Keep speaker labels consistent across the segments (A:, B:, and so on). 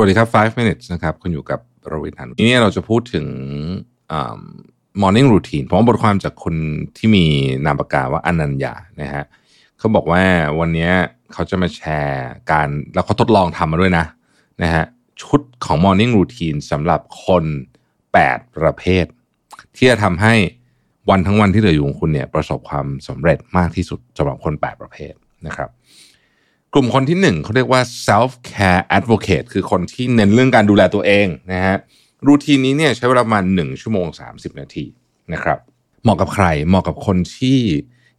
A: วัสดีครับ 5 minutes นะครับ คุณอยู่กับโรวินหันทีนี้เราจะพูดถึงอ่า morning routine ผมว่าบทความจากคนที่มีนามปากกาว่าอนัญญานะฮะเขาบอกว่าวันนี้เขาจะมาแชร์การแล้วเขาทดลองทำมาด้วยนะนะฮะชุดของ morning routine สำหรับคน 8 ประเภท ที่จะทำให้วันทั้งวันที่เหลืออยู่ของคุณเนี่ยประสบความสำเร็จมากที่สุดสำหรับคน 8 ประเภทนะครับ กลุ่มคนที่หนึ่งเขาเรียกว่า self care advocate คือคนที่เน้นเรื่องการดูแลตัวเองนะฮะรูทีนนี้เนี่ยใช้เวลาประมาณ1ชั่วโมง 30 นาทีนะครับเหมาะกับใครเหมาะกับคนที่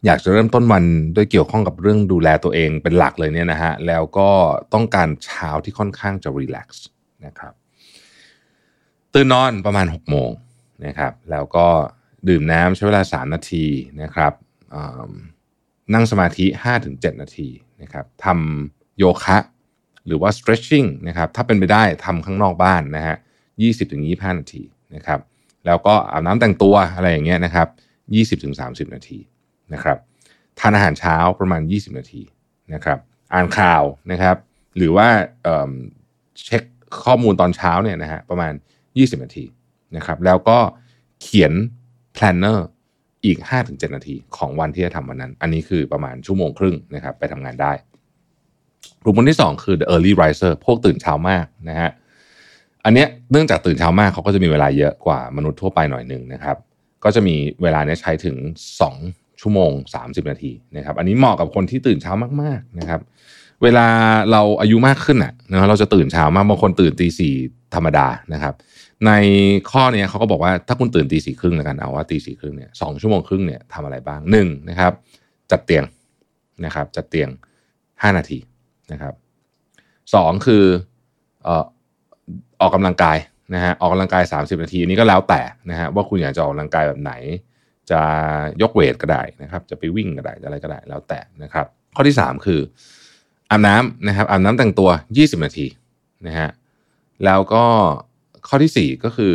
A: อยากจะเริ่มต้นวันด้วยเกี่ยวข้องกับเรื่องดูแลตัวเองเป็นหลักเลยเนี่ยนะฮะแล้วก็ต้องการเช้าที่ค่อนข้างจะรีแลกซ์นะครับตื่นนอนประมาณ6โมงนะครับแล้วก็ดื่มน้ำใช้เวลา 3 นาทีนะครับนั่งสมาธิ 5-7 นาที นะครับทำโยคะ หรือว่า stretching นะครับถ้าเป็นไปได้ทำข้างนอกบ้านนะฮะ20-25 นาทีนะครับแล้วก็อาบน้ำแต่งตัวอะไรอย่างเงี้ยนะครับ20-30 นาทีนะครับทานอาหารเช้าประมาณ 20 นาทีนะครับอ่านข่าวนะครับ หรือว่าเเช็คข้อมูลตอนเช้าเนี่ยนะฮะประมาณ 20 นาทีนะครับแล้วก็เขียน planner อีก 5-7 นาทีของวันที่จะทำวันนั้น อันนี้คือประมาณชั่วโมงครึ่งนะครับไปทำงานได้กลุ่มคนที่ 2 คือ the early riser พวกตื่นเช้ามากนะฮะอันเนี้ยเนื่องจากตื่นเช้ามากเขาก็จะมีเวลาเยอะกว่ามนุษย์ทั่วไปหน่อยหนึ่งนะครับ ก็จะมีเวลาเนี้ยใช้ถึง 2 ชั่วโมง 30 นาทีนะครับ อันนี้เหมาะกับคนที่ตื่นเช้ามากๆนะครับ เวลาเราอายุมากขึ้นอะนะเราจะตื่นเช้ามากบางคนตื่นตีสี่ ธรรมดานะครับ ในข้อนี้เขาก็บอกว่าถ้าคุณตื่นตีสี่ครึ่งแล้วกันเอาว่าตีสี่ครึ่งเนี่ยสองชั่วโมงครึ่งเนี่ยทำอะไรบ้างหนึ่งนะครับ จัดเตียงนะครับ จัดเตียงห้านาทีนะครับสองคือเอ่อออกกำลังกายนะฮะออกกำลังกาย 30 นาทีอันนี้ก็แล้วแต่นะฮะว่าคุณอยากจะออกกำลังกายแบบไหน จะยกเวทก็ได้นะครับ จะไปวิ่งก็ได้จะอะไรก็ได้แล้วแต่นะครับ ข้อที่ 3 คืออาบน้ำนะครับอาบน้ำแต่งตัว 20 นาทีนะฮะ แล้วก็ข้อที่ 4 ก็คือ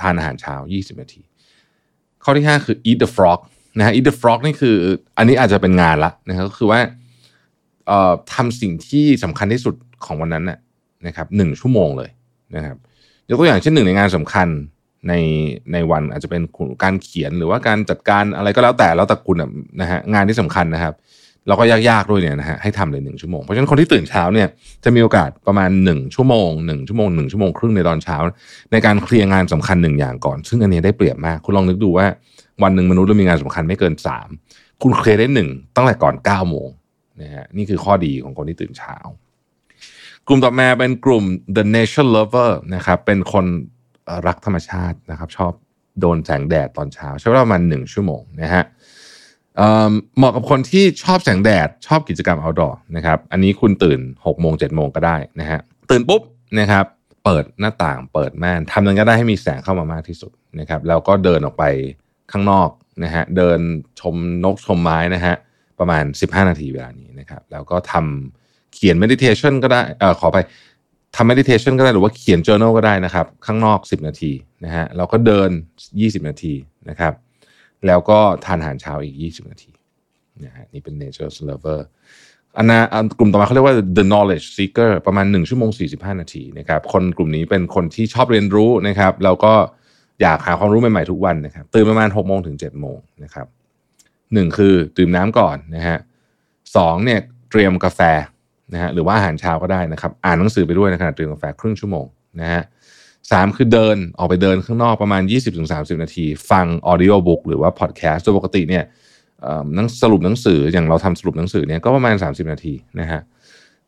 A: ทานอาหารเช้า 20 นาที ข้อที่ 5 คือ eat the frog นะฮะ eat the frog นี่คืออันนี้อาจจะเป็นงานละนะครับก็คือว่าทำสิ่งที่สำคัญที่สุดของวันนั้นนะนะครับหนึ่งชั่วโมงเลยนะครับยกตัวอย่างเช่นหนึ่งในงานสำคัญในในวันอาจจะเป็นการเขียนหรือว่าการจัดการอะไรก็แล้วแต่แล้วแต่คุณนะฮะงานที่สำคัญนะครับ เราก็ยากๆด้วยเนี่ยนะฮะให้ทำเลยหนึ่งชั่วโมง เพราะฉะนั้นคนที่ตื่นเช้าเนี่ยจะมีโอกาสประมาณหนึ่งชั่วโมงหนึ่งชั่วโมงหนึ่งชั่วโมงครึ่งในตอนเช้า ในการเคลียร์งานสำคัญหนึ่งอย่างก่อน ซึ่งอันนี้ได้เปรียบมาก คุณลองนึกดูว่าวันหนึ่งมนุษย์เรามีงานสำคัญไม่เกินสามคุณเคลียร์ได้หนึ่งตั้งแต่ก่อนเก้าโมงนะฮะนี่คือข้อดีของคนที่ตื่นเช้า กลุ่มต่อมาเป็นกลุ่ม the nature lover นะครับเป็นคนรักธรรมชาตินะครับ ชอบโดนแสงแดดตอนเช้า ใช้เวลาประมาณหนึ่งชั่วโมงนะฮะ เหมาะกับคนที่ชอบแสงแดด ชอบกิจกรรม outdoor นะครับ อันนี้คุณตื่น6โมง7โมงก็ได้นะฮะตื่นปุ๊บนะครับเปิดหน้าต่างเปิดม่านทำยังไงก็ได้ให้มีแสงเข้ามามากที่สุดนะครับแล้วก็เดินออกไปข้างนอกนะฮะเดินชมนกชมไม้นะฮะประมาณ 15 นาทีเวลานี้นะครับแล้วก็ทำเขียน meditation ก็ได้เอ่อขอไปทำ meditation ก็ได้หรือว่าเขียน journal ก็ได้นะครับ ข้างนอก 10 นาทีนะฮะแล้วก็เดิน 20 นาทีนะครับ แล้วก็ทานอาหารเช้าอีก 20 นาทีนะฮะนี่เป็น nature lover อันนะอันกลุ่มต่อมาเขาเรียกว่า the knowledge seeker ประมาณ 1 ชั่วโมง 45 นาทีนะครับ คนกลุ่มนี้เป็นคนที่ชอบเรียนรู้นะครับแล้วก็อยากหาความรู้ใหม่ๆทุกวันนะครับ ตื่นประมาณ6โมงถึง7โมงนะครับหนึ่งคือดื่มน้ำก่อนนะฮะสองเนี่ยเตรียมกาแฟนะฮะหรือว่าอาหารเช้าก็ได้นะครับ อ่านหนังสือไปด้วยในขณะเตรียมกาแฟครึ่งชั่วโมงนะฮะ สามคือเดินออกไปเดินข้างนอกประมาณ 20-30 นาที ฟังออดิโอบุ๊กหรือว่าพอดแคสต์โดยปกติเนี่ยอ่อหนังสรุปหนังสืออย่างเราทำสรุปหนังสือเนี่ยก็ประมาณ 30 นาทีนะฮะ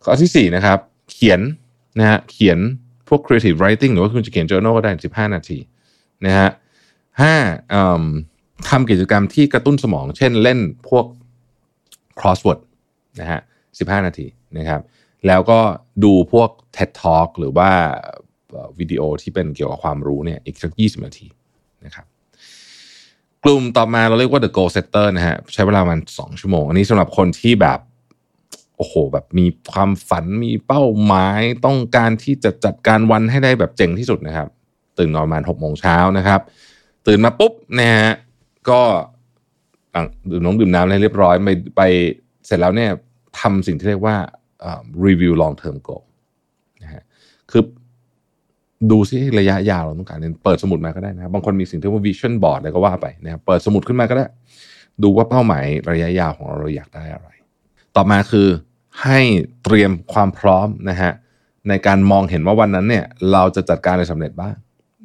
A: ข้อที่สี่นะครับ เขียนนะฮะเขียนพวก creative writing หรือว่าคุณจะเขียน journal ก็ได้ 15 นาทีนะฮะห้าทำกิจกรรมที่กระตุ้นสมอง เช่นเล่นพวก crossword นะฮะ15 นาทีนะครับ แล้วก็ดูพวก TED Talk หรือว่า วิดีโอที่เป็นเกี่ยวกับความรู้เนี่ยอีกสัก 20 นาทีนะครับกลุ่มต่อมาเราเรียกว่า the goal setter นะฮะใช้เวลาประมาณ2ชั่วโมง อันนี้สำหรับคนที่แบบโอ้โหแบบมีความฝันมีเป้าหมายต้องการที่จะจัดการวันให้ได้แบบเจ๋งที่สุดนะครับ ตื่นนอนประมาณ6โมงเช้านะครับ ตื่นมาปุ๊บนะฮะก็ดื่มน้ำดื่มน้ำอะไรเรียบร้อยไปไปเสร็จแล้วเนี่ยทำสิ่งที่เรียกว่า review long term goal นะฮะคือ ดูซิระยะยาวเราต้องการเปิดสมุดมาก็ได้นะครับบางคนมีสิ่งที่ว่า vision board อะไรก็ว่าไปนะครับเปิดสมุดขึ้นมาก็ได้ ดูว่าเป้าหมายระยะยาวของเราเราอยากได้อะไร ต่อมาคือให้เตรียมความพร้อมนะฮะในการมองเห็นว่าวันนั้นเนี่ยเราจะจัดการอะไรสำเร็จบ้าง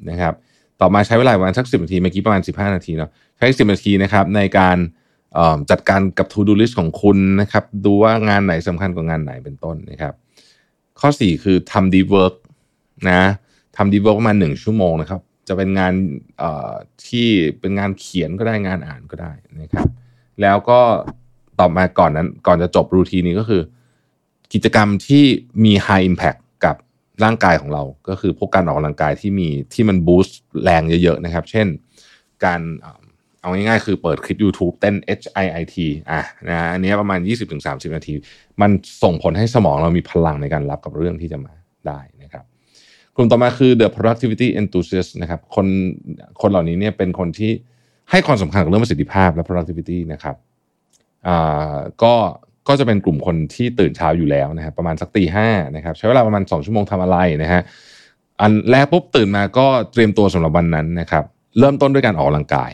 A: นะครับ ต่อมาใช้เวลาประมาณสักสิบนาทีเมื่อกี้ประมาณ 15 นาทีเนาะใช้สิบนาทีนะครับในการจัดการกับ to do list ของคุณนะครับ ดูว่างานไหนสำคัญกว่างานไหนเป็นต้นนะครับ ข้อ 4 คือทำ deep work นะ ทำ deep work ประมาณ1ชั่วโมงนะครับ จะเป็นงานที่เป็นงานเขียนก็ได้งานอ่านก็ได้นะครับ แล้วก็ต่อมาก่อนนั้นก่อนจะจบรูทีนี้ก็คือ กิจกรรมที่มี high impact กับร่างกายของเรา ก็คือพวกการออกกำลังกายที่มีที่มันบูสต์แรงเยอะๆนะครับ เช่นการเอาง่ายๆ คือเปิดคลิป YouTube เต้น H I I T อะนะอันนี้ประมาณ 20-30 นาที มันส่งผลให้สมองเรามีพลังในการรับกับเรื่องที่จะมาได้นะครับ ลุ่มต่อมาคือ the productivity enthusiast นะครับคนคนเหล่านี้เนี่ยเป็นคนที่ให้ความสำคัญกับเรื่องประสิทธิภาพและ productivity นะครับอ่าก็ก็จะเป็นกลุ่มคนที่ตื่นเช้าอยู่แล้วนะครับประมาณสักตีห้านะครับใช้เวลาประมาณ 2 ชั่วโมงทำอะไรนะฮะอันแรกปุ๊บตื่นมาก็เตรียมตัวสำหรับวันนั้นนะครับเริ่มต้นด้วยการออกกำลังกาย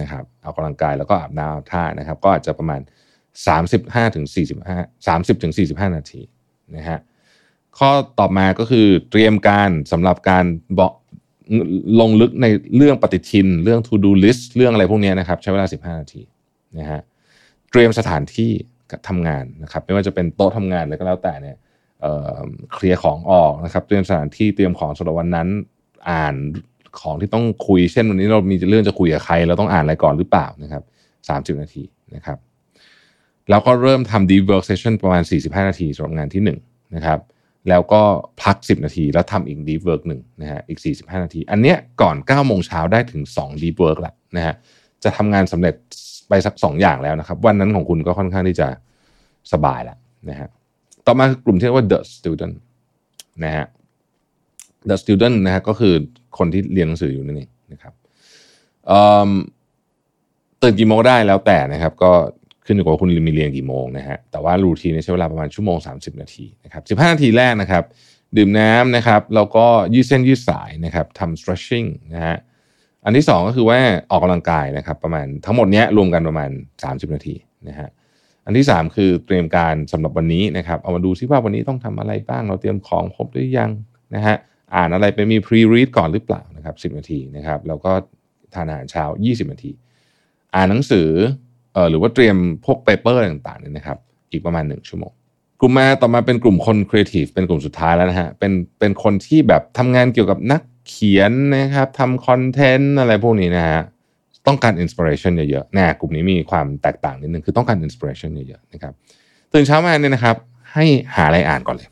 A: นะครับออกกำลังกายแล้วก็อาบน้ำท่านะครับ ก็อาจจะประมาณ 35ถึง45 30ถึง45 นาทีนะฮะ ข้อต่อมาก็คือเตรียมการสำหรับการบลงลึกในเรื่องปฏิทิน เรื่อง to do list เรื่องอะไรพวกนี้นะครับ ใช้เวลา 15 นาทีนะฮะเตรียมสถานที่ทำงานนะครับ ไม่ว่าจะเป็นโต๊ะทำงานอะไรก็แล้วแต่เนี่ยเคลียร์ของออกนะครับ เตรียมสถานที่เตรียมของสำหรับวันนั้น อ่านของที่ต้องคุย เช่นวันนี้เรามีเรื่องจะคุยกับใคร เราต้องอ่านอะไรก่อนหรือเปล่านะครับสามสิบนาทีนะครับแล้วก็เริ่มทำ deep work session ประมาณ 45 นาทีสำหรับงานที่1นะครับ แล้วก็พัก 10 นาที แล้วทำอีก deep work หนึ่งนะฮะอีก 45 นาที อันเนี้ยก่อน9โมงเช้าได้ถึง2 deep work ล้วนะฮะจะทำงานสำเร็จไปสัก 2 อย่างแล้วนะครับ วันนั้นของคุณก็ค่อนข้างที่จะสบายแล้วนะฮะต่อมากลุ่มที่เรียกว่า the student นะฮะ the student นะฮะก็คือคนที่เรียนหนังสืออยู่นั่นเองนะครับตื่นกี่โมงได้แล้วแต่นะครับ ก็ ขึ้นอยู่กับว่าคุณมีเรียนกี่โมงนะฮะแต่ว่ารูทีนใช้เวลาประมาณชั่วโมง 30 นาทีนะครับ15 นาทีแรกนะครับ ดื่มน้ำนะครับแล้วก็ยืดเส้นยืดสายนะครับทำ stretching นะฮะอันที่ 2 ก็คือว่าออกกำลังกายนะครับประมาณทั้งหมดเนี้ยรวมกันประมาณ 30 นาทีนะฮะอันที่ 3 คือเตรียมการสำหรับวันนี้นะครับเอามาดูซิว่าวันนี้ต้องทำอะไรบ้าง เราเตรียมของครบหรือยังนะฮะอ่านอะไรไปมี pre-read ก่อนหรือเปล่านะครับ10 นาทีนะครับแล้วก็ทานอาหารเช้า 20 นาที อ่านหนังสือ หรือว่าเตรียมพวก paper ต่างๆเนี่ยนะครับ อีกประมาณ 1 ชั่วโมง กลุ่มมาต่อมาเป็นกลุ่มคนครีเอทีฟเป็นกลุ่มสุดท้ายแล้วนะฮะเป็นเป็นคนที่แบบทำงานเกี่ยวกับนักเขียนนะครับทำ content อะไรพวกนี้นะฮะต้องการ inspiration เยอะๆนะกลุ่มนี้มีความแตกต่างนิดนึงคือต้องการ inspiration เยอะๆนะครับตื่นเช้ามาเนี่ยนะครับ ให้หาอะไรอ่านก่อนเลย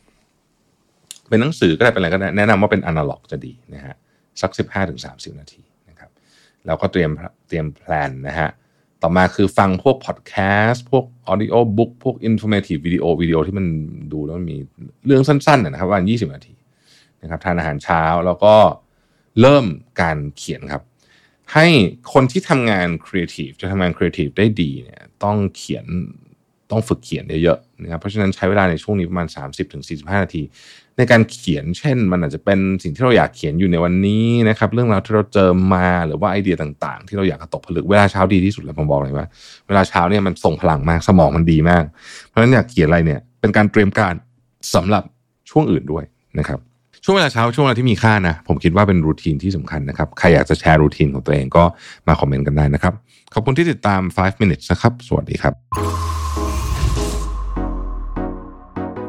A: เป็นหนังสือก็ได้เป็นอะไรก็ได้แนะนำว่าเป็นอนาล็อกจะดีนะฮะสักสิบห้าถึงสามสิบนาทีนะครับแล้วก็เตรียมเตรียม plan นะฮะ ต่อมาคือฟังพวกพอดแคสต์พวก audiobook พวก informative video วิดีโอที่มันดูแล้วมันมีเรื่องสั้นๆนะครับวันยี่สิบนาทีนะครับทานอาหารเช้าแล้วก็เริ่มการเขียนครับ ให้คนที่ทำงานครีเอทีฟจะทำงานครีเอทีฟได้ดีเนี่ยต้องเขียนต้องฝึกเขียนเยอะๆนะครับเพราะฉะนั้นใช้เวลาในช่วงนี้ประมาณ 30-45 นาที ในการเขียนเช่น มันอาจจะเป็นสิ่งที่เราอยากเขียนอยู่ในวันนี้นะครับ เรื่องราวที่เราเจอมาหรือว่าไอเดียต่าง ๆ ที่เราอยากตกผลึกเวลาเช้าดีที่สุดเลยผมบอกเลยว่า เวลาเช้าเนี่ยมันส่งพลังมากสมองมันดีมาก เพราะฉะนั้นอยากเขียนอะไรเนี่ย เป็นการเตรียมการสำหรับช่วงอื่นด้วยนะครับ ช่วงเวลาเช้าช่วงเวลาที่มีค่านะผมคิดว่าเป็นรูทีนที่สำคัญนะครับใครอยากจะแชร์รูทีนของตัวเองก็มาคอมเมนต์กันได้นะครับขอบคุณที่ติดตาม 5 minutes นะครับ สวัสดีครับ